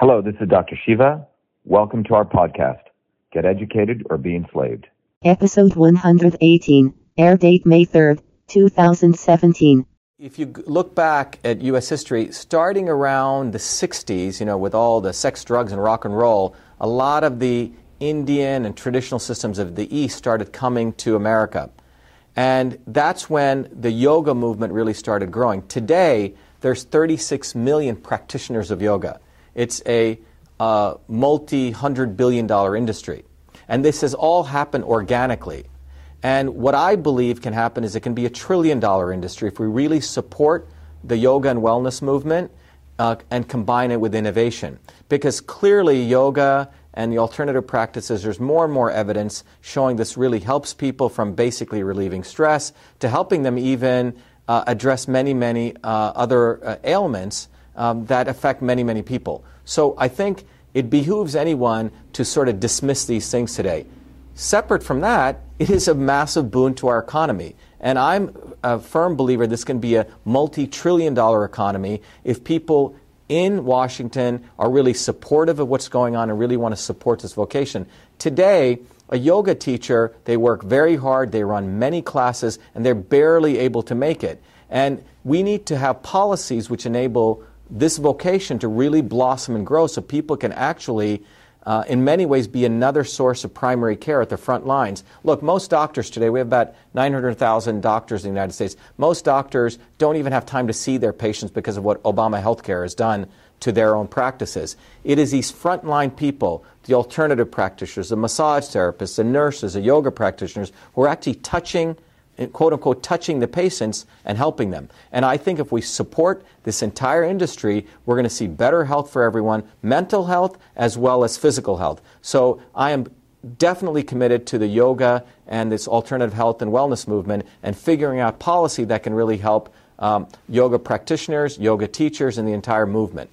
Hello, this is Dr. Shiva. Welcome to our podcast, Get Educated or Be Enslaved. Episode 118, air date May 3rd, 2017. If you look back at U.S. history, starting around the 60s, you know, with all the sex, drugs, and rock and roll, a lot of the Indian and traditional systems of the East started coming to America. And that's when the yoga movement really started growing. Today, there's 36 million practitioners of yoga. It's a uh, multi hundred billion dollar industry. And this has all happened organically. And what I believe can happen is it can be a trillion dollar industry if we really support the yoga and wellness movement uh, and combine it with innovation. Because clearly, yoga and the alternative practices, there's more and more evidence showing this really helps people from basically relieving stress to helping them even uh, address many, many uh, other uh, ailments um, that affect many, many people. So I think it behooves anyone to sort of dismiss these things today. Separate from that, it is a massive boon to our economy. And I'm a firm believer this can be a multi trillion dollar economy if people in Washington are really supportive of what's going on and really want to support this vocation. Today, a yoga teacher, they work very hard, they run many classes, and they're barely able to make it. And we need to have policies which enable this vocation to really blossom and grow so people can actually uh, in many ways be another source of primary care at the front lines. Look, most doctors today, we have about 900,000 doctors in the United States. Most doctors don't even have time to see their patients because of what Obama healthcare has done to their own practices. It is these frontline people, the alternative practitioners, the massage therapists, the nurses, the yoga practitioners, who are actually touching quote unquote, touching the patients and helping them. And I think if we support this entire industry, we're going to see better health for everyone, mental health as well as physical health. So I am definitely committed to the yoga and this alternative health and wellness movement and figuring out policy that can really help um, yoga practitioners, yoga teachers, and the entire movement.